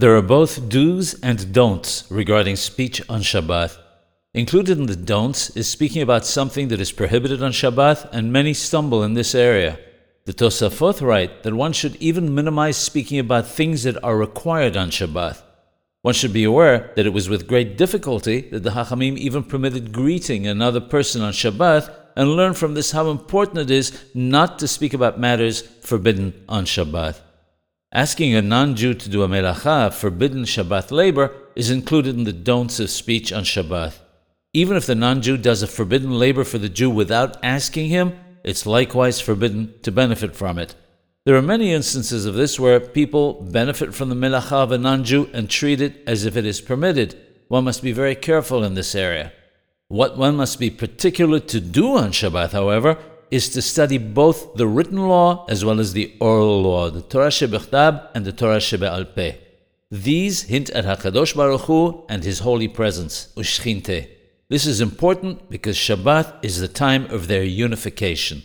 There are both do's and don'ts regarding speech on Shabbat. Included in the don'ts is speaking about something that is prohibited on Shabbat, and many stumble in this area. The Tosafot write that one should even minimize speaking about things that are required on Shabbat. One should be aware that it was with great difficulty that the Hachamim even permitted greeting another person on Shabbat, and learn from this how important it is not to speak about matters forbidden on Shabbat. Asking a non Jew to do a melacha, forbidden Shabbat labor, is included in the don'ts of speech on Shabbat. Even if the non Jew does a forbidden labor for the Jew without asking him, it's likewise forbidden to benefit from it. There are many instances of this where people benefit from the melacha of a non Jew and treat it as if it is permitted. One must be very careful in this area. What one must be particular to do on Shabbat, however, is to study both the written law as well as the oral law, the Torah Shebechtab and the Torah Shebe'al Peh. These hint at HaKadosh Baruch Hu and His holy presence, Ushchinte. This is important because Shabbat is the time of their unification.